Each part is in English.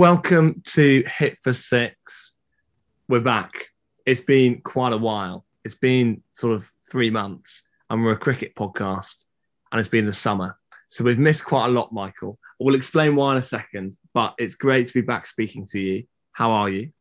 Welcome to Hit for Six. We're back. It's been quite a while. It's been sort of three months, and we're a cricket podcast, and it's been the summer. So we've missed quite a lot, Michael. We'll explain why in a second, but it's great to be back speaking to you. How are you?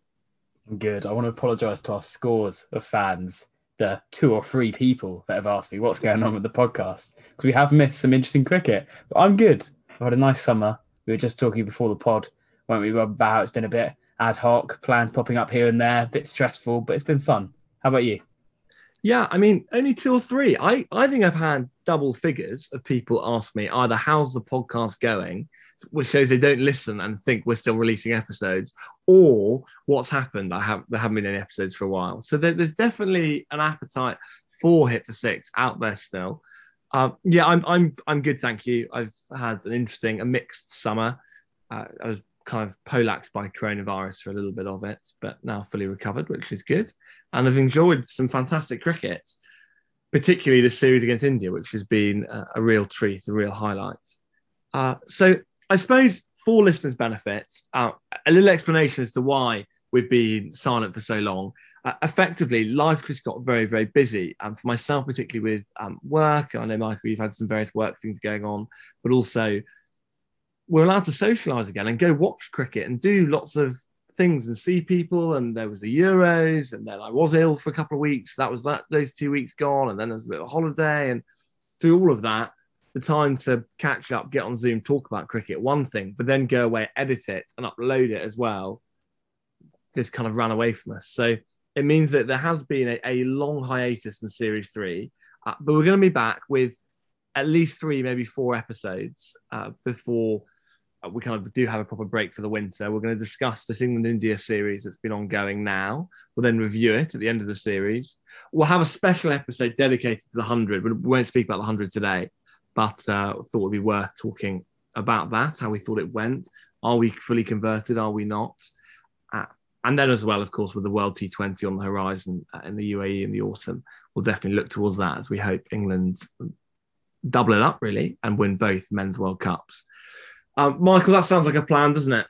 I'm good. I want to apologise to our scores of fans, the two or three people that have asked me what's going on with the podcast, because we have missed some interesting cricket. But I'm good. I've had a nice summer. We were just talking before the pod, weren't we, about how it's been a bit ad hoc, plans popping up here and there, a bit stressful, but it's been fun. How about you? Yeah, I mean, only two or three. I, I think I've had double figures of people ask me either how's the podcast going, which shows they don't listen and think we're still releasing episodes, or what's happened. I have there haven't been any episodes for a while. So there, there's definitely an appetite for Hit for Six out there still. Um, yeah, I'm I'm I'm good, thank you. I've had an interesting, a mixed summer. Uh, I was kind of polaxed by coronavirus for a little bit of it, but now fully recovered, which is good. And I've enjoyed some fantastic cricket, particularly the series against India, which has been a, a real treat, a real highlight. Uh, so I suppose for listeners' benefits, uh, a little explanation as to why we've been silent for so long. Uh, effectively, life just got very, very busy. And for myself, particularly with um, work, I know, Michael, you've had some various work things going on, but also we're allowed to socialise again and go watch cricket and do lots of things and see people. And there was the Euros, and then I was ill for a couple of weeks. That was that those two weeks gone, and then there was a bit of a holiday, and through all of that, the time to catch up, get on Zoom, talk about cricket, one thing, but then go away, edit it, and upload it as well, just kind of ran away from us. So it means that there has been a, a long hiatus in Series Three, uh, but we're going to be back with at least three, maybe four episodes uh, before we kind of do have a proper break for the winter. We're going to discuss this England India series that's been ongoing now. We'll then review it at the end of the series. We'll have a special episode dedicated to the 100. We won't speak about the 100 today, but uh, thought it would be worth talking about that, how we thought it went. Are we fully converted? Are we not? Uh, and then, as well, of course, with the World T20 on the horizon uh, in the UAE in the autumn, we'll definitely look towards that as we hope England double it up really and win both men's World Cups. Um, Michael, that sounds like a plan, doesn't it?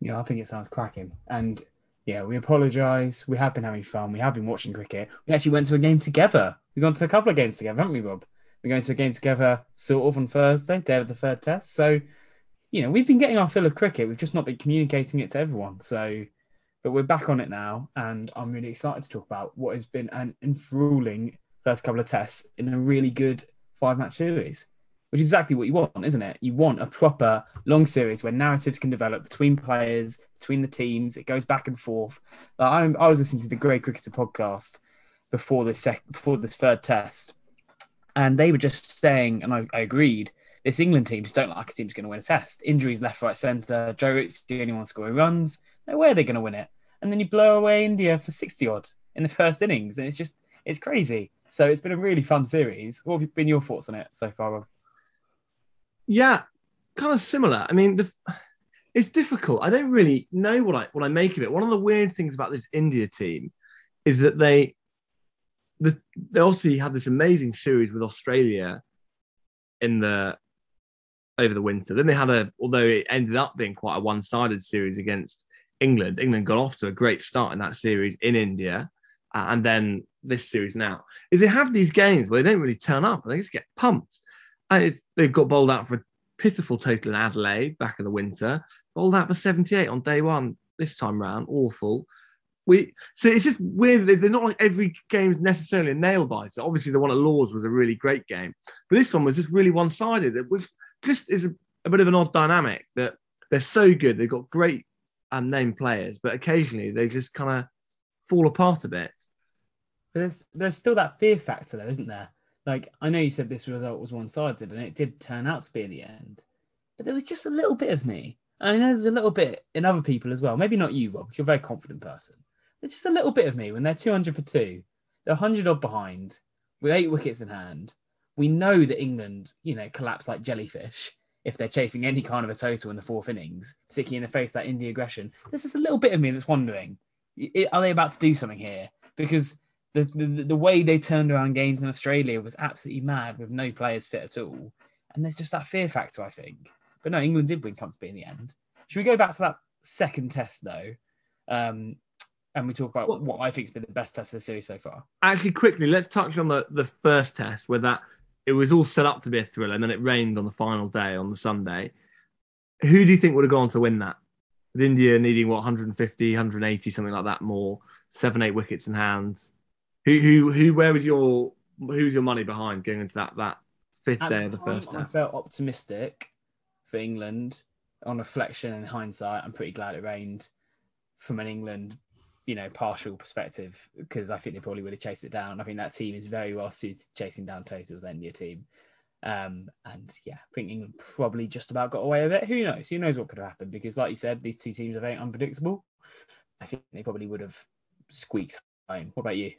Yeah, I think it sounds cracking. And yeah, we apologise. We have been having fun. We have been watching cricket. We actually went to a game together. We've gone to a couple of games together, haven't we, Rob? We're going to a game together sort of on Thursday, day of the third test. So, you know, we've been getting our fill of cricket. We've just not been communicating it to everyone. So, but we're back on it now. And I'm really excited to talk about what has been an enthralling first couple of tests in a really good five match series which is exactly what you want, isn't it? You want a proper long series where narratives can develop between players, between the teams. It goes back and forth. Like I, I was listening to the Grade Cricketer podcast before this sec- before this third test, and they were just saying, and I, I agreed. This England team just don't look like a team's going to win a test. Injuries left, right, centre. Joe Root's the only one scoring runs. No way they're going to win it. And then you blow away India for 60 odd in the first innings. And it's just, it's crazy. So it's been a really fun series. What have been your thoughts on it so far, Rob? Yeah, kind of similar. I mean, the, it's difficult. I don't really know what I what I make of it. One of the weird things about this India team is that they the, they obviously had this amazing series with Australia in the over the winter. Then they had a although it ended up being quite a one-sided series against England. England got off to a great start in that series in India, uh, and then this series now is they have these games where they don't really turn up and they just get pumped. They've got bowled out for a pitiful total in Adelaide back in the winter. Bowled out for 78 on day one this time round. Awful. We so it's just weird. They're not like every game is necessarily a nail biter. Obviously, the one at Lords was a really great game, but this one was just really one sided. It was just is a, a, bit of an odd dynamic that they're so good. They've got great um, named players, but occasionally they just kind of fall apart a bit. But There's there's still that fear factor though, isn't there? Like I know you said this result was one sided and it did turn out to be in the end, but there was just a little bit of me. And there's a little bit in other people as well. Maybe not you, Rob, because you're a very confident person. There's just a little bit of me when they're 200 for two, they're 100 odd behind, with eight wickets in hand. We know that England, you know, collapse like jellyfish if they're chasing any kind of a total in the fourth innings, particularly in the face of that India aggression. There's just a little bit of me that's wondering, are they about to do something here? Because the, the, the way they turned around games in Australia was absolutely mad with no players fit at all. And there's just that fear factor, I think. But no, England did win comfortably in the end. Should we go back to that second test though, um, and we talk about What- what I think has been the best test of the series so far. Actually, quickly, let's touch on the, the first test where that it was all set up to be a thriller and then it rained on the final day on the Sunday. Who do you think would have gone on to win that? With India needing what 150, 180, something like that more, seven, eight wickets in hand. Who who who where was your who's your money behind going into that that fifth At day the of the time, first I felt optimistic for England. On reflection and hindsight, I'm pretty glad it rained from an England, you know, partial perspective because I think they probably would have chased it down. I think that team is very well suited to chasing down totals, that India team. Um, and yeah, I think England probably just about got away with it. Who knows? Who knows what could have happened? Because, like you said, these two teams are very unpredictable. I think they probably would have squeaked home. What about you?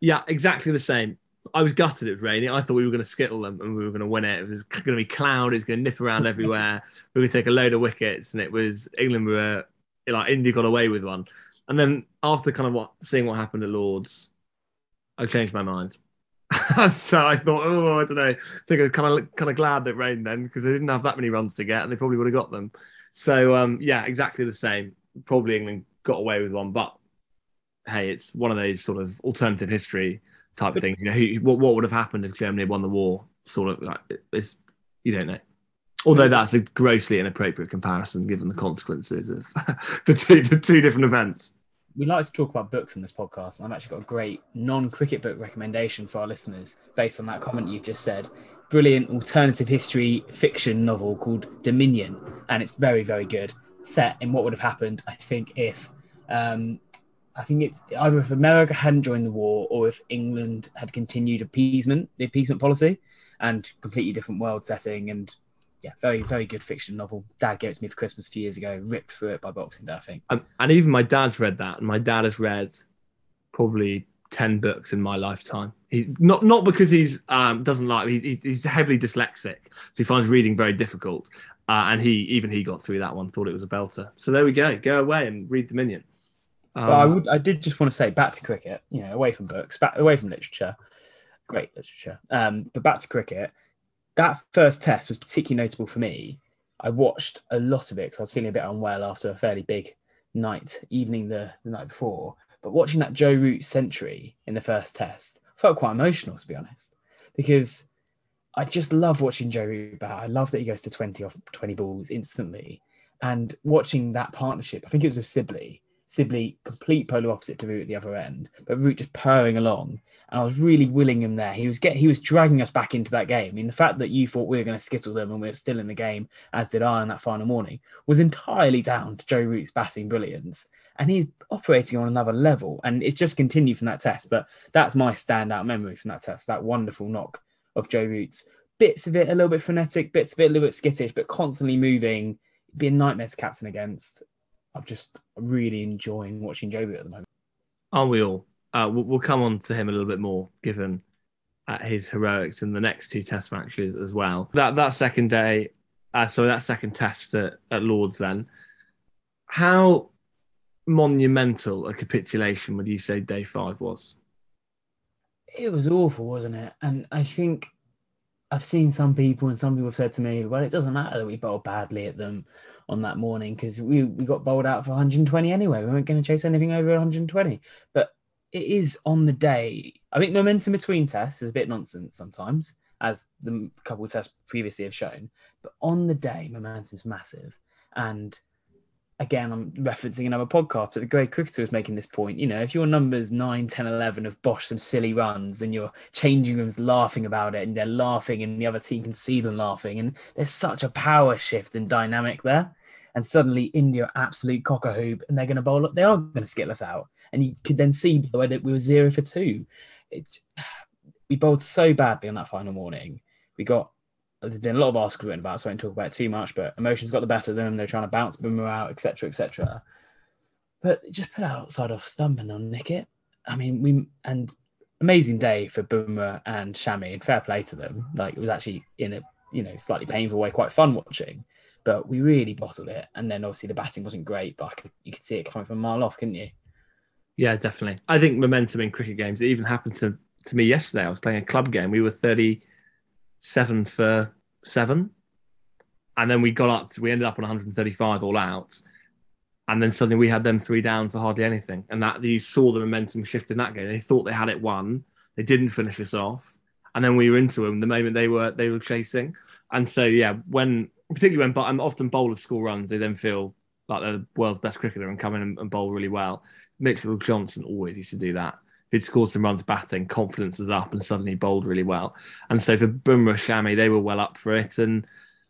Yeah, exactly the same. I was gutted it was raining. I thought we were going to skittle them and we were going to win it. It was going to be cloud. It's going to nip around everywhere. we were going to take a load of wickets, and it was England were like India got away with one. And then after kind of what seeing what happened at Lords, I changed my mind. so I thought, oh, I don't know. I think I'm kind of kind of glad that it rained then because they didn't have that many runs to get, and they probably would have got them. So um, yeah, exactly the same. Probably England got away with one, but hey, it's one of those sort of alternative history type things. You know, who, what what would have happened if Germany had won the war? Sort of like it's you don't know. Although that's a grossly inappropriate comparison given the consequences of the two the two different events. we like to talk about books in this podcast, and I've actually got a great non-cricket book recommendation for our listeners based on that comment you just said. Brilliant alternative history fiction novel called Dominion, and it's very, very good. Set in what would have happened, I think, if um, I think it's either if America hadn't joined the war or if England had continued appeasement, the appeasement policy, and completely different world setting. And yeah, very, very good fiction novel. Dad gave it to me for Christmas a few years ago. Ripped through it by Boxing Day, I think. Um, and even my dad's read that, and my dad has read probably ten books in my lifetime. He not not because he's um, doesn't like he's, he's- he's heavily dyslexic, so he finds reading very difficult. Uh, and he even he got through that one, thought it was a belter. So there we go. Go away and read Dominion. Um, But I would, I did just want to say back to cricket. You know, away from books, back away from literature, great literature. Um, but back to cricket. That first test was particularly notable for me. I watched a lot of it because I was feeling a bit unwell after a fairly big night, evening the, the night before. But watching that Joe Root century in the first test felt quite emotional, to be honest, because I just love watching Joe Root bat. I love that he goes to 20 off 20 balls instantly. And watching that partnership, I think it was with Sibley, Sibley complete polar opposite to Root at the other end, but Root just purring along. And I was really willing him there. He was get he was dragging us back into that game. I mean, the fact that you thought we were going to skittle them and we were still in the game, as did I on that final morning, was entirely down to Joe Root's batting brilliance. And he's operating on another level. And it's just continued from that test. But that's my standout memory from that test, that wonderful knock of Joe Root's. Bits of it a little bit frenetic, bits of it a little bit skittish, but constantly moving, be a nightmare to captain against. I'm just really enjoying watching Joe Root at the moment. aren't we all? Uh, we'll, we'll come on to him a little bit more, given uh, his heroics in the next two Test matches as well. That that second day, uh, so that second Test at, at Lords, then, how monumental a capitulation would you say Day Five was? It was awful, wasn't it? And I think I've seen some people, and some people have said to me, well, it doesn't matter that we bowled badly at them on that morning because we, we got bowled out for 120 anyway. We weren't going to chase anything over 120. But it is on the day. I think momentum between tests is a bit nonsense sometimes, as the couple tests previously have shown. But on the day, momentum's massive. And again, I'm referencing another podcast, but the Grade Cricketer was making this point. You know, if your numbers 9, 10, 11 have boshed some silly runs and your changing rooms laughing about it and they're laughing and the other team can see them laughing, and there's such a power shift and dynamic there. And suddenly India are absolute cock a hoop and they're going to bowl, up. they are going to skittle us out. And you could then see the way that we were zero for two. It, we bowled so badly on that final morning. We got there's been a lot of articles written about, so I won't talk about it too much, but emotions got the better of them. They're trying to bounce Bumrah out, etc., etc. But just put outside off stump and on nick it. I mean, we and amazing day for Bumrah and Shami, and fair play to them. Like it was actually in a you know slightly painful way, quite fun watching. But we really bottled it, and then obviously the batting wasn't great, but could, you could see it coming from a mile off, couldn't you? Yeah, definitely. I think momentum in cricket games. It even happened to to me yesterday. I was playing a club game. We were thirty seven for seven, and then we got up. To, we ended up on one hundred and thirty five all out. And then suddenly we had them three down for hardly anything. And that you saw the momentum shift in that game. They thought they had it won. They didn't finish us off. And then we were into them the moment they were they were chasing. And so yeah, when particularly when but I'm often bowlers score runs, they then feel like they're the world's best cricketer and come in and, and bowl really well. Mitchell Johnson always used to do that. If he'd scored some runs batting, confidence was up and suddenly bowled really well. And so for Bumrah, Shami, they were well up for it. And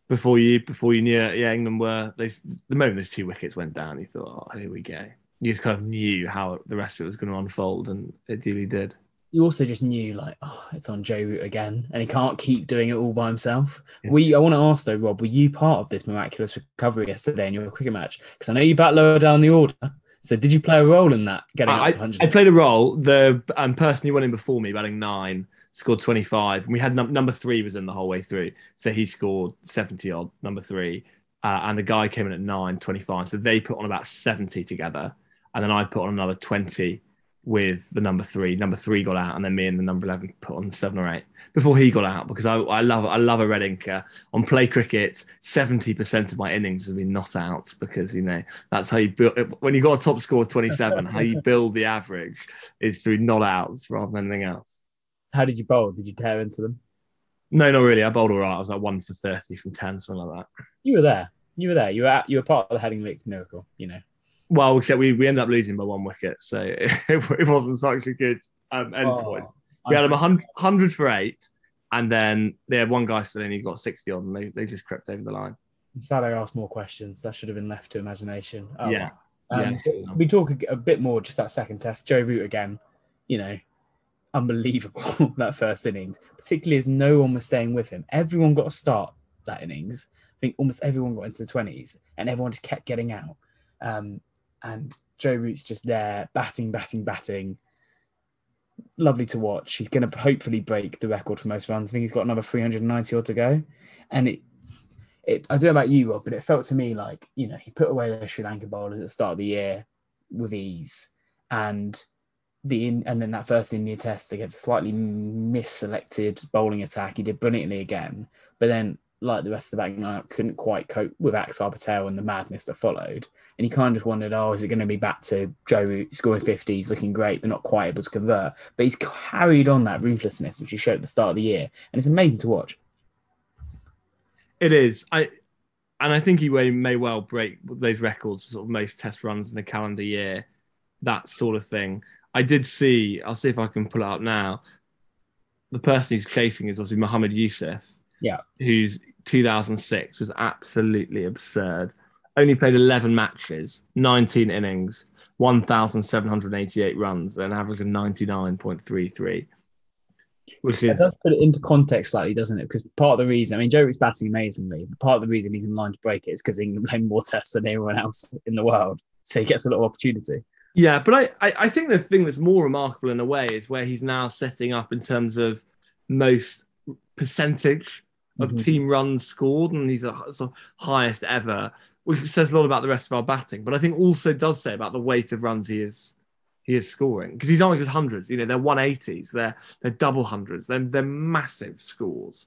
before you before you knew it, yeah, England were they the moment those two wickets went down, you thought, oh, here we go. You just kind of knew how the rest of it was going to unfold, and it duly did. You also just knew, like, oh, it's on Joe Root again, and he can't keep doing it all by himself. Yeah. We, I want to ask though, Rob, were you part of this miraculous recovery yesterday in your cricket match? Because I know you bat lower down the order. So did you play a role in that? Getting I, I played a role. The um, person who went in before me, batting nine, scored 25. And we had num- number three was in the whole way through. So he scored 70 odd, number three. Uh, and the guy came in at nine, 25. So they put on about 70 together. And then I put on another 20 with the number three. Number three got out, and then me and the number 11 put on seven or eight before he got out because I, I love I love a red inker. On play cricket, 70% of my innings have been not out because, you know, that's how you build. When you got a top score of 27, how you build the average is through not outs rather than anything else. How did you bowl? Did you tear into them? No, not really. I bowled all right. I was like one for thirty from ten, something like that. You were there. You were there. You were at, you were part of the heading miracle. You know. Well, except we, we ended up losing by one wicket, so it, it wasn't such a good um, end oh, point. We had them 100, 100 for eight, and then they had one guy still in, he got 60 on, and they, they just crept over the line. I'm sad I asked more questions. That should have been left to imagination. Oh, yeah. Um, yeah. We talk a, a, bit more just that second test. Joe Root again, you know, unbelievable that first innings, particularly as no one was staying with him. Everyone got a start that innings. I think almost everyone got into the 20s and everyone just kept getting out. Um, and Joe Root's just there, batting, batting, batting. Lovely to watch. He's going to hopefully break the record for most runs. I think he's got another 390 odd to go. And it, it, I don't know about you, Rob, but it felt to me like, you know, he put away the Sri Lanka bowlers at the start of the year with ease. And the in, and then that first India test against a slightly misselected bowling attack, he did brilliantly again. But then, like the rest of the batting lineup, couldn't quite cope with Axar Patel and the madness that followed. And he kind of wondered, oh, is it going to be back to Joe Root scoring 50s, looking great, but not quite able to convert? But he's carried on that ruthlessness, which he showed at the start of the year. And it's amazing to watch. It is. I and I think he may well break those records, sort of most test runs in a calendar year, that sort of thing. I did see. I'll see if I can pull it up now. The person he's chasing is obviously Mohammed Yusuf. Yeah. Who's 2006 was absolutely absurd. Only played 11 matches, 19 innings, 1,788 runs, an average of 99.33. Which is does put it into context slightly, doesn't it? Because part of the reason, I mean, Joe Root's batting amazingly. But part of the reason he's in line to break it is because England play more tests than anyone else in the world, so he gets a lot of opportunity. Yeah, but I, I, I think the thing that's more remarkable in a way is where he's now setting up in terms of most percentage of mm-hmm. team runs scored, and he's the highest ever, which says a lot about the rest of our batting. But I think also does say about the weight of runs he is he is scoring because he's only just hundreds. You know, they're one eighties, they're they're double hundreds, they're they're massive scores.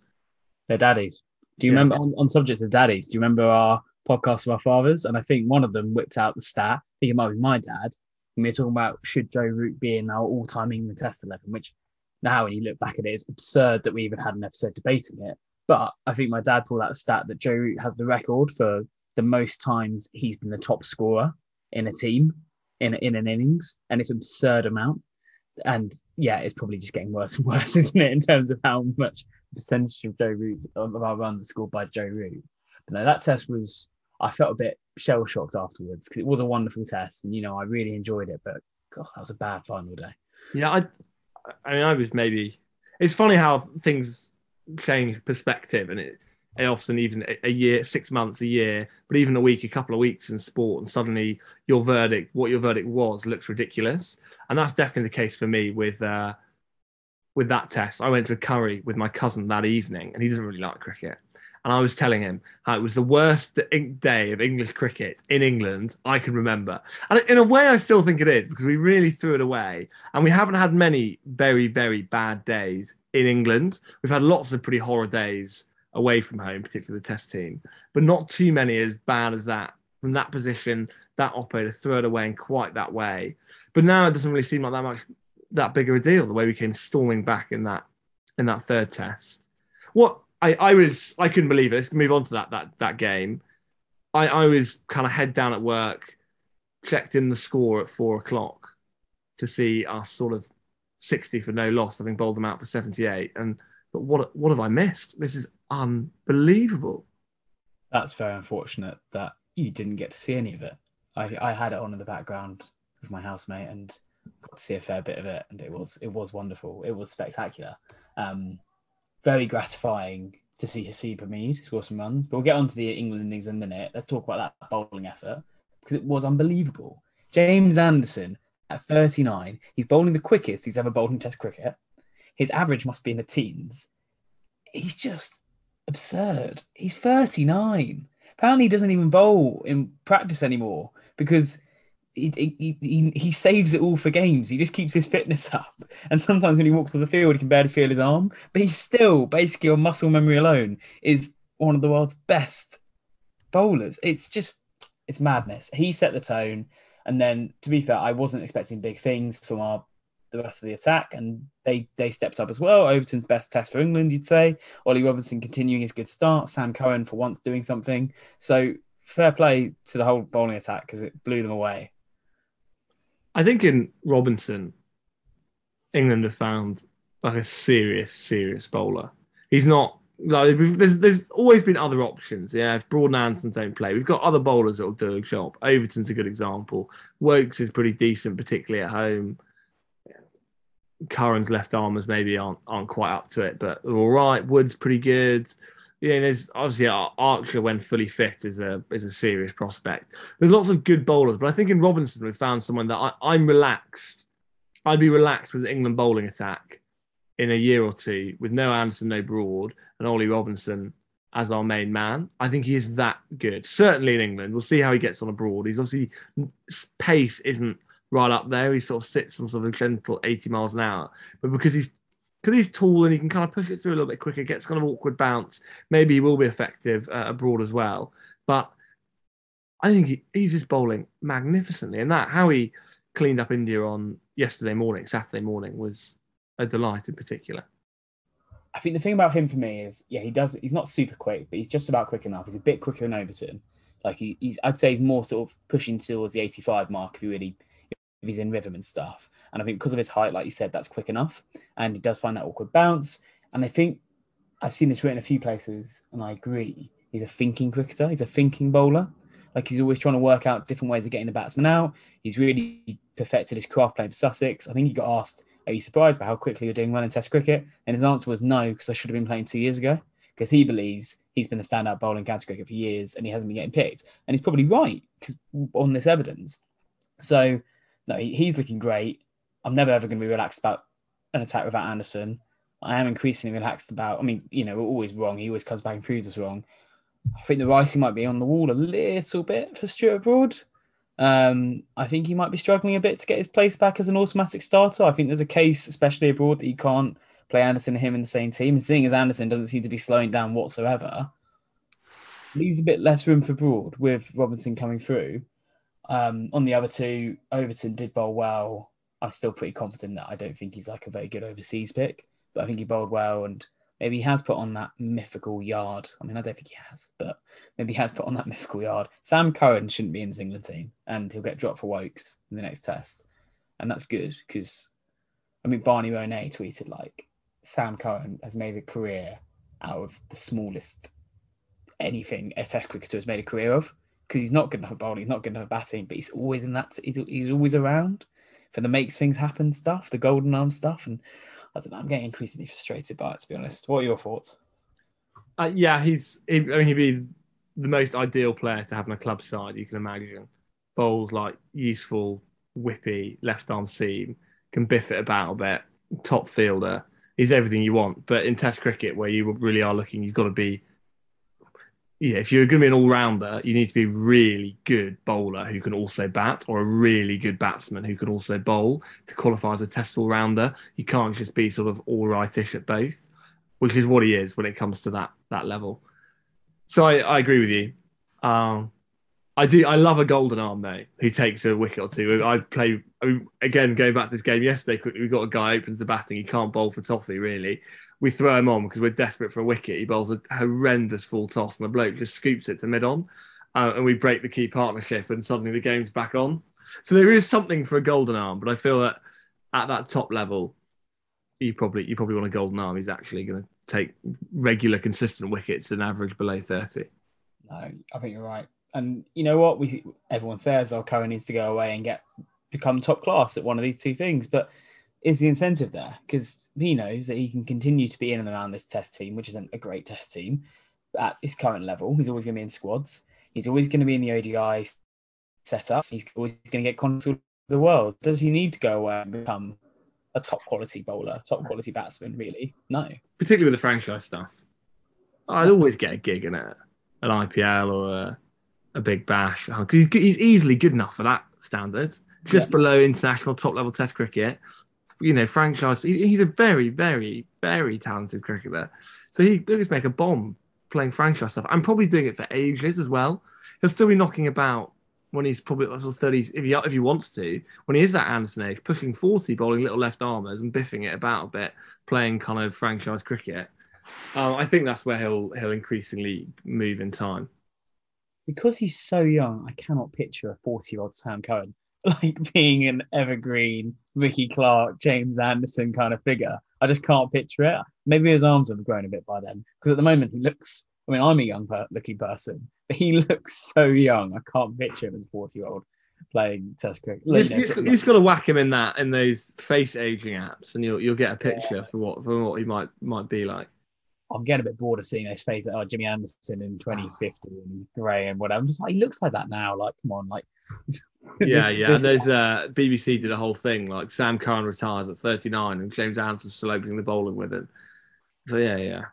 They're daddies. Do you yeah. remember on, on subjects of daddies? Do you remember our podcast of our fathers? And I think one of them whipped out the stat. I think it might be my dad we were talking about should Joe Root be in our all-time England Test eleven, which now when you look back at it, it's absurd that we even had an episode debating it. But I think my dad pulled out the stat that Joe Root has the record for the most times he's been the top scorer in a team in in an innings, and it's an absurd amount. And yeah, it's probably just getting worse and worse, isn't it, in terms of how much percentage of Joe Root of our runs are scored by Joe Root. But no, that test was I felt a bit shell shocked afterwards because it was a wonderful test, and you know I really enjoyed it. But God, that was a bad final day. Yeah, I, I mean, I was maybe. It's funny how things change perspective, and it, it often even a year, six months, a year, but even a week, a couple of weeks in sport, and suddenly your verdict, what your verdict was, looks ridiculous, and that's definitely the case for me with. Uh, with that test, I went to a curry with my cousin that evening, and he doesn't really like cricket and I was telling him how it was the worst day of English cricket in England I can remember. And in a way, I still think it is because we really threw it away. And we haven't had many very, very bad days in England. We've had lots of pretty horror days away from home, particularly the test team, but not too many as bad as that from that position, that operator throw it away in quite that way. But now it doesn't really seem like that much that bigger a deal. The way we came storming back in that in that third test. What I, I was I couldn't believe it. Let's move on to that that that game. I, I was kind of head down at work, checked in the score at four o'clock to see us sort of 60 for no loss, having bowled them out for 78. And but what what have I missed? This is unbelievable. That's very unfortunate that you didn't get to see any of it. I, I had it on in the background with my housemate and got to see a fair bit of it, and it was it was wonderful. It was spectacular. Um, very gratifying to see Haseeb Hameed score some runs. But we'll get on to the England innings in a minute. Let's talk about that bowling effort because it was unbelievable. James Anderson at 39, he's bowling the quickest he's ever bowled in Test cricket. His average must be in the teens. He's just absurd. He's 39. Apparently, he doesn't even bowl in practice anymore because he, he, he, saves it all for games. He just keeps his fitness up. And sometimes when he walks on the field, he can barely feel his arm. But he's still, basically, on muscle memory alone, is one of the world's best bowlers. It's just, it's madness. He set the tone. And then, to be fair, I wasn't expecting big things from our the rest of the attack, and they they stepped up as well. Overton's best test for England, you'd say. Ollie Robinson continuing his good start. Sam Curran for once doing something. So fair play to the whole bowling attack because it blew them away. I think in Robinson, England have found like a serious, serious bowler. He's not like there's there's always been other options. Yeah, if Broad and Anderson don't play, we've got other bowlers that'll do a job. Overton's a good example. Woakes is pretty decent, particularly at home. Curran's left armers maybe aren't aren't quite up to it, but all right. Wood's pretty good. Yeah, there's obviously Archer when fully fit is a is a serious prospect. There's lots of good bowlers, but I think in Robinson we've found someone that I, I'm relaxed. I'd be relaxed with the England bowling attack in a year or two with no Anderson, no Broad, and Ollie Robinson as our main man. I think he is that good. Certainly in England, we'll see how he gets on abroad. He's obviously pace isn't right up there. He sort of sits on sort of a gentle 80 miles an hour. But because he's because he's tall and he can kind of push it through a little bit quicker, gets kind of awkward bounce, maybe he will be effective uh, abroad as well. But I think he, he's just bowling magnificently. And that, how he cleaned up India on yesterday morning, Saturday morning, was a delight in particular. I think the thing about him for me is, yeah, he does. He's not super quick, but he's just about quick enough. He's a bit quicker than Overton. Like he, he's, I'd say he's more sort of pushing towards the 85 mark if he really if he's in rhythm and stuff. And I think because of his height, like you said, that's quick enough. And he does find that awkward bounce. And I think I've seen this written a few places, and I agree. He's a thinking cricketer. He's a thinking bowler. Like he's always trying to work out different ways of getting the batsman out. He's really perfected his craft playing for Sussex. I think he got asked, "Are you surprised by how quickly you're doing well in Test cricket?" And his answer was no, because I should have been playing two years ago. Because he believes he's been a standout bowler in county cricket for years, and he hasn't been getting picked. And he's probably right because on this evidence. So no, he's looking great. I'm never ever going to be relaxed about an attack without Anderson. I am increasingly relaxed about. I mean, you know, we're always wrong. He always comes back and proves us wrong. I think the writing might be on the wall a little bit for Stuart Broad. Um, I think he might be struggling a bit to get his place back as an automatic starter. I think there's a case, especially abroad, that he can't play Anderson and him in the same team. And seeing as Anderson doesn't seem to be slowing down whatsoever, leaves a bit less room for Broad with Robinson coming through. Um, on the other two, Overton did bowl well. I'm still pretty confident that I don't think he's like a very good overseas pick, but I think he bowled well and maybe he has put on that mythical yard. I mean, I don't think he has, but maybe he has put on that mythical yard. Sam Curran shouldn't be in his England team and he'll get dropped for Woakes in the next test. And that's good because, I mean, Barney Ronay tweeted like, Sam Curran has made a career out of the smallest anything a test cricketer has made a career of because he's not good enough at bowling, he's not good enough at batting, but he's always in that. He's, he's always around for the makes things happen stuff, the golden arm stuff, and I don't know. I'm getting increasingly frustrated by it, to be honest. What are your thoughts? Uh, yeah, he's. He, I mean, he'd be the most ideal player to have in a club side you can imagine. Bowls like useful, whippy, left arm seam, can biff it about a bit, top fielder. He's everything you want. But in Test cricket, where you really are looking, he's got to be yeah, if you're going to be an all rounder, you need to be a really good bowler who can also bat, or a really good batsman who can also bowl to qualify as a test all rounder. You can't just be sort of all rightish at both, which is what he is when it comes to that that level. So I, I agree with you. Um, I do. I love a golden arm though, who takes a wicket or two. I play I mean, again. Going back to this game yesterday, quickly, we got a guy opens the batting. He can't bowl for toffee really. We throw him on because we're desperate for a wicket. He bowls a horrendous full toss, and the bloke just scoops it to mid on, uh, and we break the key partnership, and suddenly the game's back on. So there is something for a golden arm, but I feel that at that top level, you probably you probably want a golden arm. He's actually going to take regular, consistent wickets and average below thirty. No, I think you're right and you know what? We everyone says, "Oh, Curran needs to go away and get become top class at one of these two things." But is the incentive there? Because he knows that he can continue to be in and around this Test team, which isn't a great Test team at his current level. He's always going to be in squads. He's always going to be in the ODI setup. He's always going to get contact with the world. Does he need to go away and become a top quality bowler, top quality batsman? Really, no. Particularly with the franchise stuff, I'd always get a gig in it, an IPL or a a big bash because he's, he's easily good enough for that standard, just yeah. below international top level Test cricket. You know, franchise. He, he's a very, very, very talented cricketer. So he could just make a bomb playing franchise stuff. I'm probably doing it for ages as well. He'll still be knocking about when he's probably like 30s, if he, if he wants to, when he is that Anderson age, pushing 40, bowling little left armers and biffing it about a bit, playing kind of franchise cricket. Um, I think that's where he'll he'll increasingly move in time because he's so young, I cannot picture a 40 year old Sam Curran like being an evergreen Rikki Clarke, James Anderson kind of figure. I just can't picture it. Maybe his arms have grown a bit by then because at the moment he looks. I mean, I'm a young per- looking person, but he looks so young. I can't picture him as a 40 year old playing Test cricket. He's, he's, he's got to whack him in that in those face aging apps, and you'll you'll get a picture yeah. for what for what he might might be like. I'm getting a bit bored of seeing those faces. Oh, Jimmy Anderson in 2015, and he's grey and whatever. I'm just like, he looks like that now. Like, come on, like. yeah, yeah. And there's uh, BBC did a whole thing like Sam Curran retires at 39 and James Anderson still opening the bowling with it. So yeah, yeah.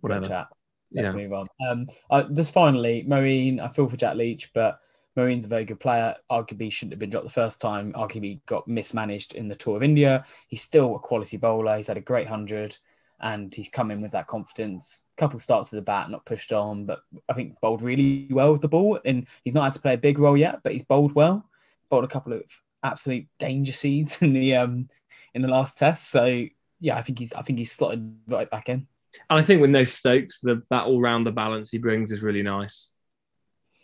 Whatever. Let's yeah. move on. Um, uh, just finally, Moeen. I feel for Jack Leach, but Moeen's a very good player. Arguably shouldn't have been dropped the first time. Arguably got mismanaged in the Tour of India. He's still a quality bowler. He's had a great hundred and he's come in with that confidence. Couple starts to the bat, not pushed on, but I think bowled really well with the ball. And he's not had to play a big role yet, but he's bowled well. Bowled a couple of absolute danger seeds in the um in the last test. So yeah, I think he's I think he's slotted right back in. And I think with no Stokes, the that all round the balance he brings is really nice.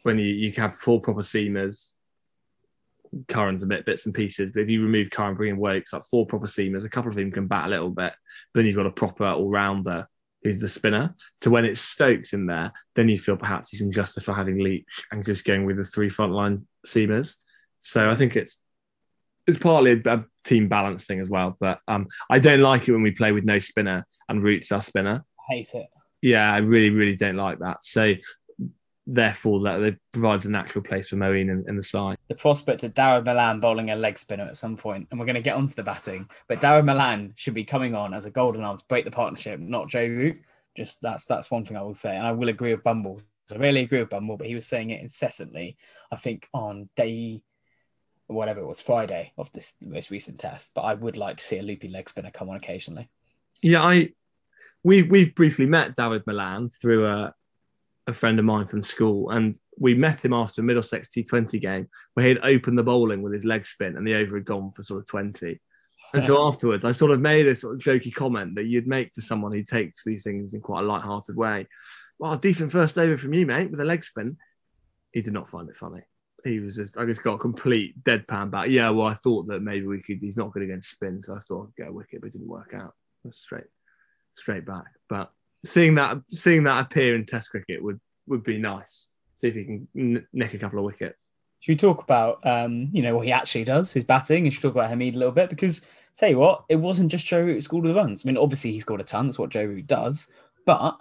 When you, you have four proper seamers, Curran's a bit bits and pieces. But if you remove Curran, bring in Woakes, like four proper seamers, a couple of them can bat a little bit. But then you've got a proper all rounder who's the spinner. So when it's Stokes in there, then you feel perhaps you can justify having Leach and just going with the three frontline seamers. So I think it's it's partly a, a, team balance thing as well. But um, I don't like it when we play with no spinner and Root's our spinner. I hate it. Yeah, I really, really don't like that. So therefore that it provides a natural place for Moeen in, in, the side. The prospect of Dawid Malan bowling a leg spinner at some point, and we're going to get onto the batting, but Dawid Malan should be coming on as a golden arm to break the partnership, not Joe Root. Just that's that's one thing I will say, and I will agree with Bumble. I really agree with Bumble, but he was saying it incessantly. I think on day whatever it was Friday of this most recent test, but I would like to see a loopy leg spinner come on occasionally. Yeah, I we've we've briefly met Dawid Malan through a a friend of mine from school, and we met him after a Middlesex T20 game where he'd opened the bowling with his leg spin and the over had gone for sort of 20. And so afterwards, I sort of made a sort of jokey comment that you'd make to someone who takes these things in quite a light-hearted way. Well, decent first over from you, mate, with a leg spin. He did not find it funny. He was just, I just got a complete deadpan back. Yeah, well, I thought that maybe we could, he's not good against spin, so I thought I'd get a wicket, but it didn't work out. Straight, straight back. But seeing that seeing that appear in Test cricket would would be nice. See if he can n- nick a couple of wickets. Should we talk about um, you know what he actually does, his batting, and should we talk about Hameed a little bit because tell you what, it wasn't just Joe Root who scored the runs. I mean, obviously he scored a ton. That's what Joe Root does. But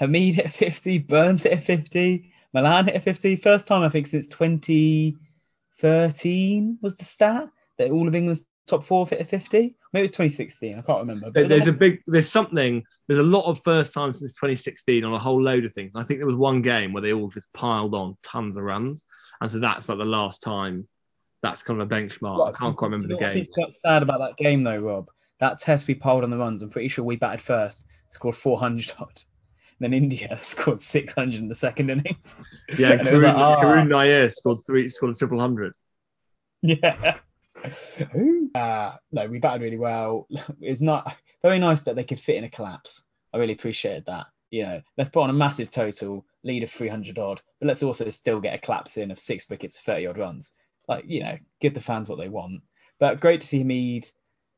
Hameed hit 50, Burns hit 50, Malan hit 50. First time I think since 2013 was the stat that all of England's top four hit a 50. Maybe it's 2016. I can't remember. But there's a big, there's something, there's a lot of first time since 2016 on a whole load of things. I think there was one game where they all just piled on tons of runs. And so that's like the last time that's kind of a benchmark. Well, I can't quite remember the game. I think quite sad about that game though, Rob. That test we piled on the runs, I'm pretty sure we batted first, scored 400 odd. then India scored 600 in the second innings. Yeah, Karun, like, ah. Karun Nair scored three, scored a triple hundred. Yeah. Uh, no, we batted really well. It's not very nice that they could fit in a collapse. I really appreciated that. You know, let's put on a massive total, lead of 300 odd, but let's also still get a collapse in of six wickets, 30 odd runs. Like, you know, give the fans what they want. But great to see Hameed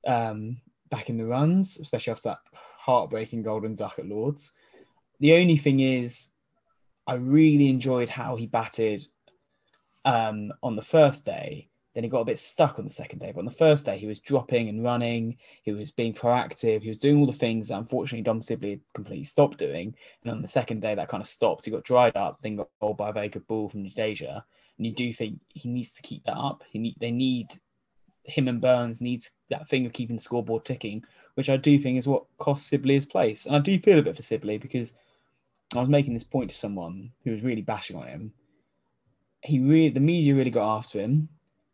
um, back in the runs, especially after that heartbreaking golden duck at Lords. The only thing is, I really enjoyed how he batted um, on the first day. Then he got a bit stuck on the second day. But on the first day, he was dropping and running. He was being proactive. He was doing all the things that unfortunately Dom Sibley completely stopped doing. And on the second day, that kind of stopped. He got dried up, then got bowled by a very good ball from Jadeja. And you do think he needs to keep that up. He need, they need him and Burns needs that thing of keeping the scoreboard ticking, which I do think is what cost Sibley his place. And I do feel a bit for Sibley because I was making this point to someone who was really bashing on him. He really, the media really got after him,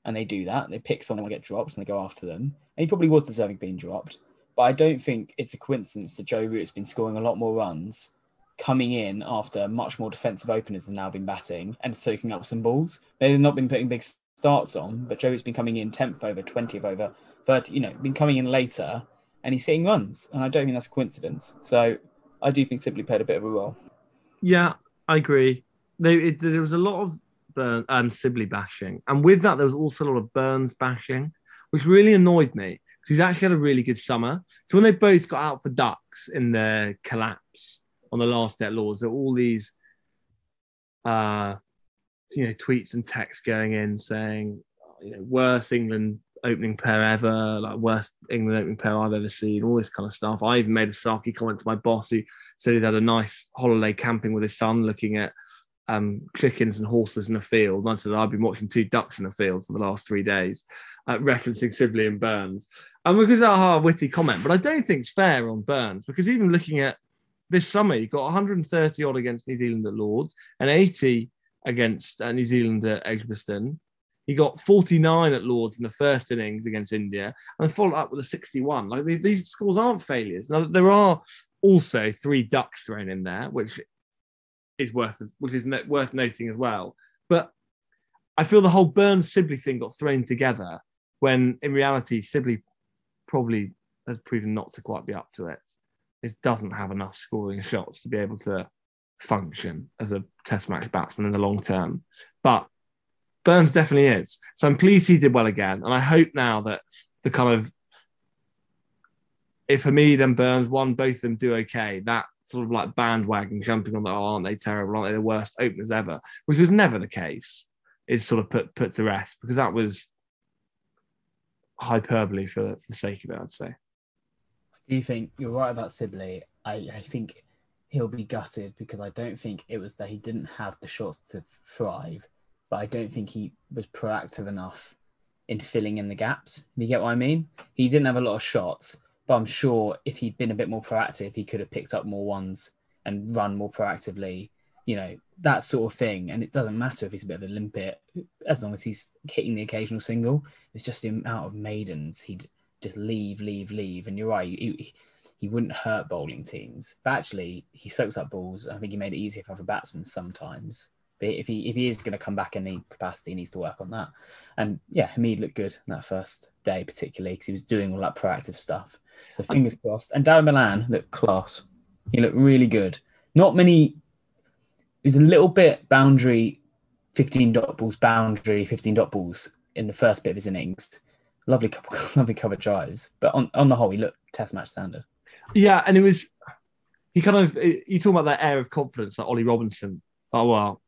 and they do that. They pick someone to get dropped and they go after them. And he probably was deserving being dropped. But I don't think it's a coincidence that Joe Root's been scoring a lot more runs coming in after much more defensive openers have now been batting and soaking up some balls. They've not been putting big starts on, but Joe Root's been coming in 10th over, 20th over, 30, you know, been coming in later and he's hitting runs. And I don't think that's a coincidence. So I do think Sibley played a bit of a role. Yeah, I agree. There was a lot of Burn, um, Sibley bashing, and with that, there was also a lot of Burns bashing, which really annoyed me because he's actually had a really good summer. So when they both got out for ducks in their collapse on the last at Lords, there were all these, uh, you know, tweets and texts going in saying, you know, worst England opening pair ever, like worst England opening pair I've ever seen, all this kind of stuff. I even made a sarky comment to my boss who said he'd had a nice holiday camping with his son, looking at um, chickens and horses in a field. And I said I've been watching two ducks in a field for the last three days, uh, referencing Sibley and Burns. And because that a witty comment, but I don't think it's fair on Burns because even looking at this summer, he got 130 odd against New Zealand at Lords and 80 against uh, New Zealand at Edgbaston. He got 49 at Lords in the first innings against India and followed up with a 61. Like these scores aren't failures. Now there are also three ducks thrown in there, which is worth which is worth noting as well. But I feel the whole Burns Sibley thing got thrown together when in reality Sibley probably has proven not to quite be up to it. It doesn't have enough scoring shots to be able to function as a test match batsman in the long term. But Burns definitely is. So I'm pleased he did well again. And I hope now that the kind of if Hameed and Burns, one, both of them do okay, that sort of like bandwagon jumping on that, oh, aren't they terrible? Aren't they the worst openers ever? Which was never the case, is sort of put put to rest because that was hyperbole for, for the sake of it, I'd say. Do think you're right about Sibley. I, I think he'll be gutted because I don't think it was that he didn't have the shots to thrive, but I don't think he was proactive enough in filling in the gaps. You get what I mean? He didn't have a lot of shots, but I'm sure if he'd been a bit more proactive, he could have picked up more ones and run more proactively. You know that sort of thing, and it doesn't matter if he's a bit of a limpet, as long as he's hitting the occasional single. It's just the amount of maidens he'd just leave, leave, leave. And you're right, he, he wouldn't hurt bowling teams, but actually he soaks up balls. I think he made it easier for other batsmen sometimes. But if he if he is going to come back in the capacity, he needs to work on that. And yeah, Hameed looked good that first day, particularly because he was doing all that proactive stuff. So fingers crossed. And Dawid Malan looked class. He looked really good. Not many. It was a little bit boundary, fifteen dot balls, boundary, fifteen dot balls in the first bit of his innings. Lovely couple, lovely cover drives, but on on the whole, he looked test match standard. Yeah, and it was he kind of you talk about that air of confidence, like Ollie Robinson. Oh well,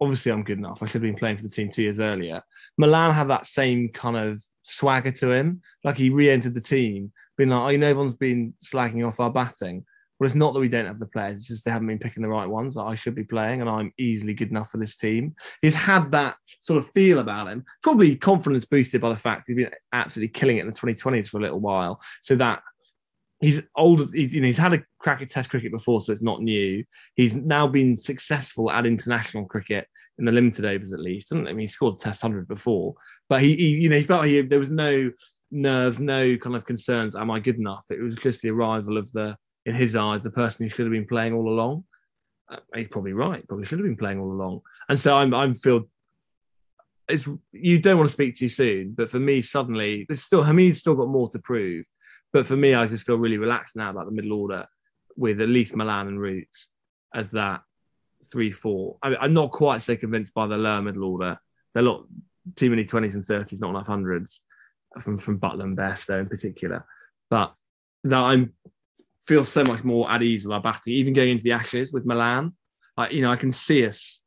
obviously I'm good enough. I should have been playing for the team two years earlier. Malan had that same kind of swagger to him, like he re-entered the team, being like, oh, you know, everyone's been slagging off our batting. Well, it's not that we don't have the players; it's just they haven't been picking the right ones that I should be playing, and I'm easily good enough for this team. He's had that sort of feel about him, probably confidence boosted by the fact he's been absolutely killing it in the 2020s for a little while. So that he's older. He's you know he's had a crack at Test cricket before, so it's not new. He's now been successful at international cricket in the limited overs at least. I mean, he scored Test hundred before, but he, he you know he felt he there was no nerves, no kind of concerns. Am I good enough? It was just the arrival of the in his eyes, the person who should have been playing all along. Uh, he's probably right. Probably should have been playing all along. And so I'm I'm feel it's you don't want to speak too soon, but for me, suddenly there's still Hameed's still got more to prove. But for me, I just feel really relaxed now about the middle order with at least Malan and Roots as that three four. I am not quite so convinced by the lower middle order. They're not too many twenties and thirties, not enough hundreds from from Buttler and Bairstow in particular. But that I'm feel so much more at ease with our batting, even going into the Ashes with Malan. Like you know, I can see us.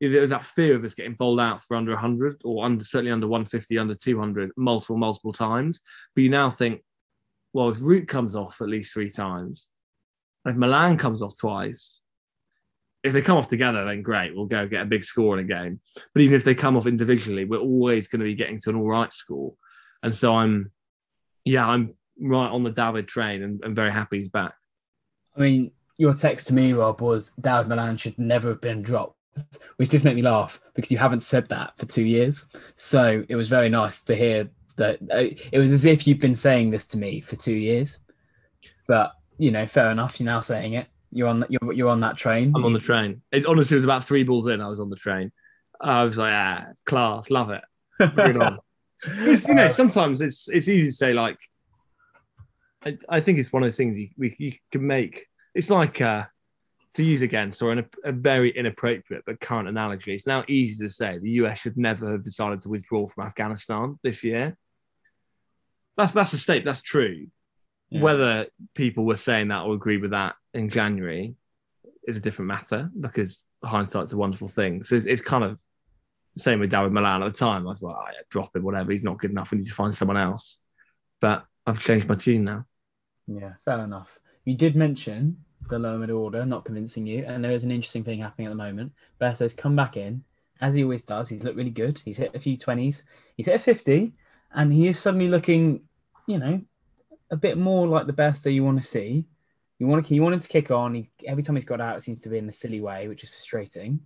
There was that fear of us getting bowled out for under 100 or under certainly under 150, under 200, multiple multiple times. But you now think, well, if Root comes off at least three times, if Malan comes off twice, if they come off together, then great, we'll go get a big score in a game. But even if they come off individually, we're always going to be getting to an all right score. And so I'm, yeah, I'm right on the David train and, and very happy he's back. I mean, your text to me, Rob, was David Malan should never have been dropped, which did make me laugh because you haven't said that for two years. So it was very nice to hear that. Uh, it was as if you'd been saying this to me for two years. But you know, fair enough. You're now saying it. You're on you're you're on that train. I'm on the train. It honestly was about three balls in. I was on the train. I was like, ah, class, love it. Bring it on. you know, sometimes it's it's easy to say like. I, I think it's one of the things you, we, you can make. It's like uh, to use against or a, a very inappropriate but current analogy. It's now easy to say the US should never have decided to withdraw from Afghanistan this year. That's that's a state. That's true. Yeah. Whether people were saying that or agree with that in January is a different matter because hindsight's a wonderful thing. So it's, it's kind of same with David Malan at the time. I was like, oh, yeah, drop him, whatever. He's not good enough. We need to find someone else. But I've changed my tune now. Yeah, fair enough. You did mention the lower middle order not convincing you, and there is an interesting thing happening at the moment. Bairstow's come back in, as he always does. He's looked really good. He's hit a few 20s. He's hit a 50, and he is suddenly looking, you know, a bit more like the Bairstow you want to see. You want to you want him to kick on. He, every time he's got out, it seems to be in a silly way, which is frustrating.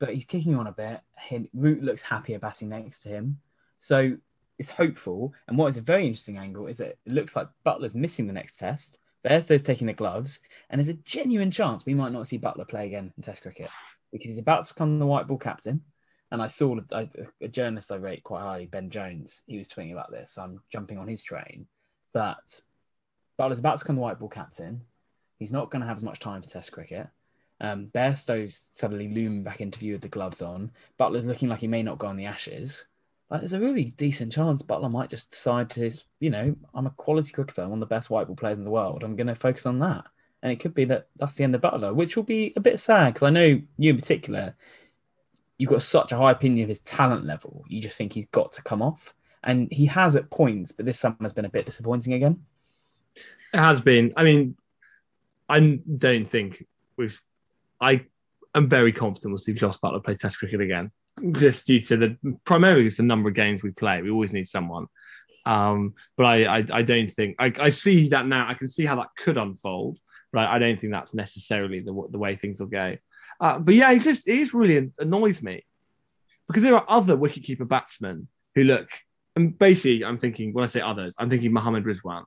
But he's kicking on a bit. Him, Root looks happier batting next to him, so it's hopeful. And what is a very interesting angle is that it looks like Buttler's missing the next test. Bairstow's taking the gloves, and there's a genuine chance we might not see Buttler play again in Test cricket because he's about to become the white ball captain. And I saw a, a journalist I rate quite highly, Ben Jones. He was tweeting about this. So I'm jumping on his train. But Buttler's about to become the white ball captain. He's not going to have as much time for Test cricket. Um, Bairstow's suddenly looming back into view with the gloves on. Buttler's looking like he may not go on the Ashes. Like, there's a really decent chance Buttler might just decide to, you know, I'm a quality cricketer. I'm one of the best white ball players in the world. I'm going to focus on that. And it could be that that's the end of Buttler, which will be a bit sad because I know you in particular, you've got such a high opinion of his talent level. You just think he's got to come off. And he has at points, but this summer has been a bit disappointing again. It has been. I mean, I don't think we've. I am very confident we'll see Jos Buttler play Test cricket again, just due to the primarily just the number of games we play. We always need someone. Um, but I, I, I don't think I, I see that now. I can see how that could unfold. Right, I don't think that's necessarily the the way things will go. Uh, but yeah, it just it just really annoys me because there are other wicketkeeper batsmen who look and basically, I'm thinking when I say others, I'm thinking Mohammad Rizwan,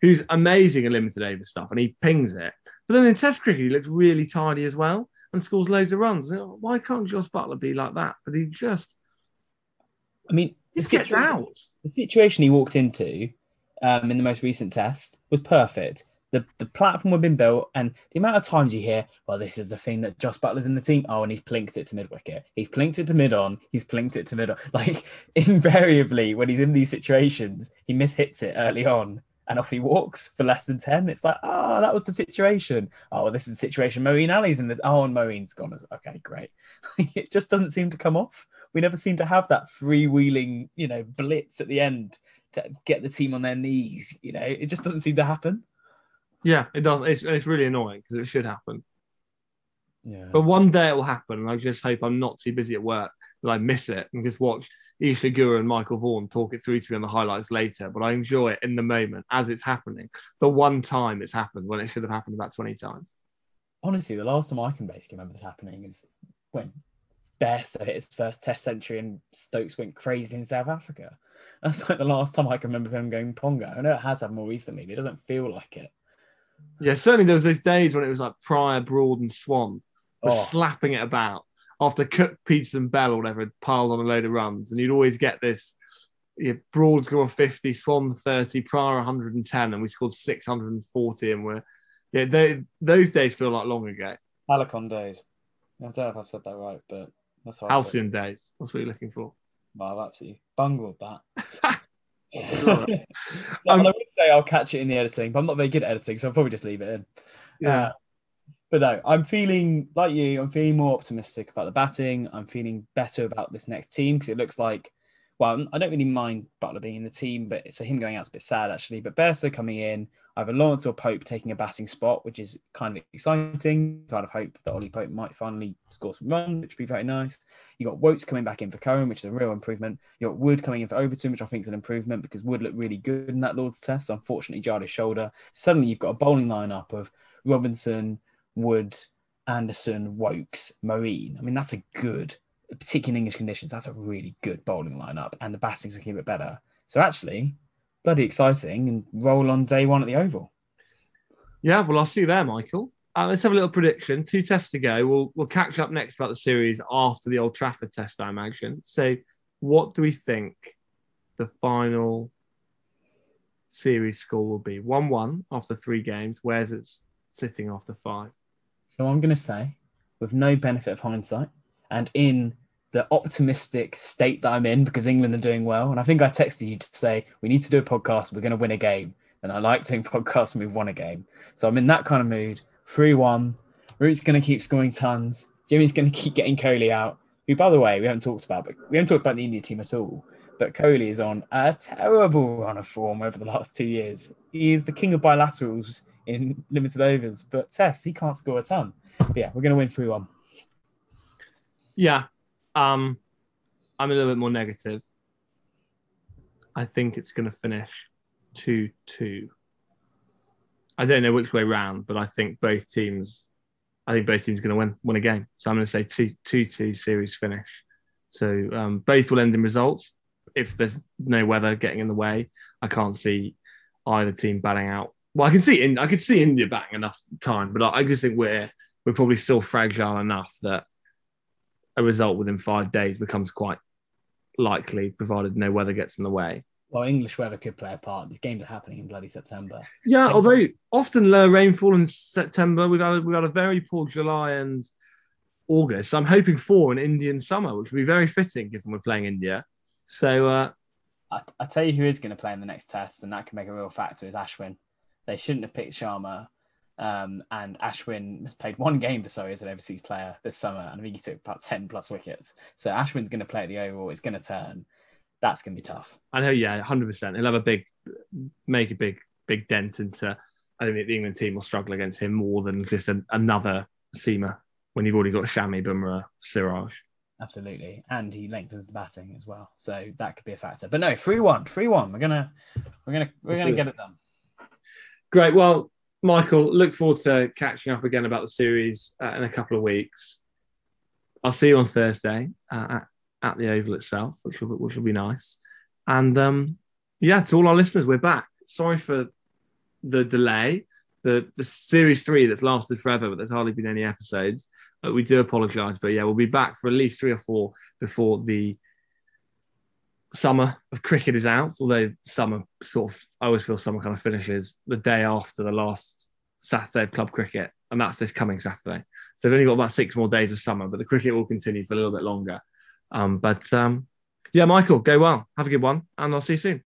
who's amazing in limited over stuff, and he pings it. But then in Test cricket, he looks really tidy as well and scores loads of runs. Why can't Jos Buttler be like that? But he just, I mean, the, situa- out. the situation he walked into um, in the most recent test was perfect the, the platform had been built, and the amount of times you hear, well, this is the thing that Jos Buttler's in the team. Oh, and he's plinked it to mid wicket. He's plinked it to mid on. He's plinked it to mid on. Like invariably, when he's in these situations, he mishits it early on, and off he walks for less than ten. It's like, oh, that was the situation. Oh, well, this is the situation. Moeen Ali's in the. Oh, and Moeen's gone as okay, great. it just doesn't seem to come off. We never seem to have that freewheeling, you know, blitz at the end to get the team on their knees. You know, it just doesn't seem to happen. Yeah, it does. It's, it's really annoying because it should happen. Yeah. But one day it will happen, and I just hope I'm not too busy at work that I miss it and just watch Isa Guha and Michael Vaughan talk it through to me on the highlights later. But I enjoy it in the moment as it's happening. The one time it's happened when it should have happened about 20 times. Honestly, the last time I can basically remember this happening is when Bairstow hit his first Test century and Stokes went crazy in South Africa. That's like the last time I can remember him going pongo. I know it has happened more recently, but it doesn't feel like it. Yeah, certainly there was those days when it was like Prior, Broad, and Swann were Oh. slapping it about after Cook, Pietersen, and Bell, or whatever had piled on a load of runs, and you'd always get this. Broad score 50, Swann 30, Prior 110, and we scored 640, and we're yeah, they, those days feel like long ago. Alicon days. I don't know if I've said that right, but that's how. Halcyon days. That's what you're looking for. Well, I've absolutely bungled that. So, Um, I would say I'll catch it in the editing, but I'm not very good at editing, so I'll probably just leave it in. Yeah. Uh, but no, I'm feeling like you. I'm feeling more optimistic about the batting. I'm feeling better about this next team because it looks like. Well, I don't really mind Buttler being in the team, but so him going out's a bit sad actually. But Bairstow coming in, either Lawrence or Pope taking a batting spot, which is kind of exciting. Kind of hope that Ollie Pope might finally score some runs, which would be very nice. You got Woakes coming back in for Curran, which is a real improvement. You got Wood coming in for Overton, which I think is an improvement because Wood looked really good in that Lord's test. Unfortunately, jarred his shoulder. Suddenly, you've got a bowling lineup of Robinson, Wood, Anderson, Woakes, Moeen. I mean, that's a good, particularly in English conditions, that's a really good bowling lineup, and the batting's looking a bit better. So actually, bloody exciting, and roll on day one at the Oval. Yeah, well, I'll see you there, Michael. Uh, let's have a little prediction. Two tests to go. We'll we'll catch up next about the series after the Old Trafford test, I imagine. So, what do we think the final series score will be? One-one after three games. Where's it sitting after five? So I'm going to say, with no benefit of hindsight, and in the optimistic state that I'm in because England are doing well, and I think I texted you to say we need to do a podcast. We're going to win a game, and I like doing podcasts when we've won a game. So I'm in that kind of mood. Three-one. Root's going to keep scoring tons. Jimmy's going to keep getting Kohli out. Who, by the way, we haven't talked about, but we haven't talked about the India team at all. But Kohli is on a terrible run of form over the last two years. He is the king of bilaterals in limited overs, but Tess, he can't score a ton. But yeah, we're going to win 3 1. Yeah, um, I'm a little bit more negative. I think it's going to finish two-two. I don't know which way round, but I think both teams. I think both teams are going to win win a game. So I'm going to say two two two series finish. So um, both will end in results. If there's no weather getting in the way, I can't see either team batting out. Well, I can see in I could see India batting enough time, but I, I just think we're we're probably still fragile enough that a result within five days becomes quite likely, provided no weather gets in the way. Well, English weather could play a part. These games are happening in bloody September. Yeah, although often low rainfall in September, we've had we've had a very poor July and August. So I'm hoping for an Indian summer, which would be very fitting given we're playing India. So uh, I, I tell you who is going to play in the next test, and that can make a real factor is Ashwin. They shouldn't have picked Sharma. Um, and Ashwin has played one game for Surrey as an overseas player this summer, and I think he took about 10 plus wickets. So Ashwin's going to play at the Oval. It's going to turn. That's going to be tough. I know, yeah, hundred percent. He'll have a big, make a big, big dent into. I think the England team will struggle against him more than just an, another seamer when you've already got Shami, Bumrah, Siraj. Absolutely. And he lengthens the batting as well. So that could be a factor. But no, 3 1. 3 1. We're gonna we're gonna we're gonna get it done. Great. Well, Michael, look forward to catching up again about the series uh, in a couple of weeks. I'll see you on Thursday uh, at, at the Oval itself, which will, which will be nice. And um, yeah, to all our listeners, we're back. Sorry for the delay. The the series three that's lasted forever, but there's hardly been any episodes. We do apologise, but yeah, we'll be back for at least three or four before the summer of cricket is out. Although summer sort of, I always feel summer kind of finishes the day after the last Saturday of club cricket, and that's this coming Saturday. So we've only got about six more days of summer, but the cricket will continue for a little bit longer. Um, but um, yeah, Michael, go well. Have a good one, and I'll see you soon.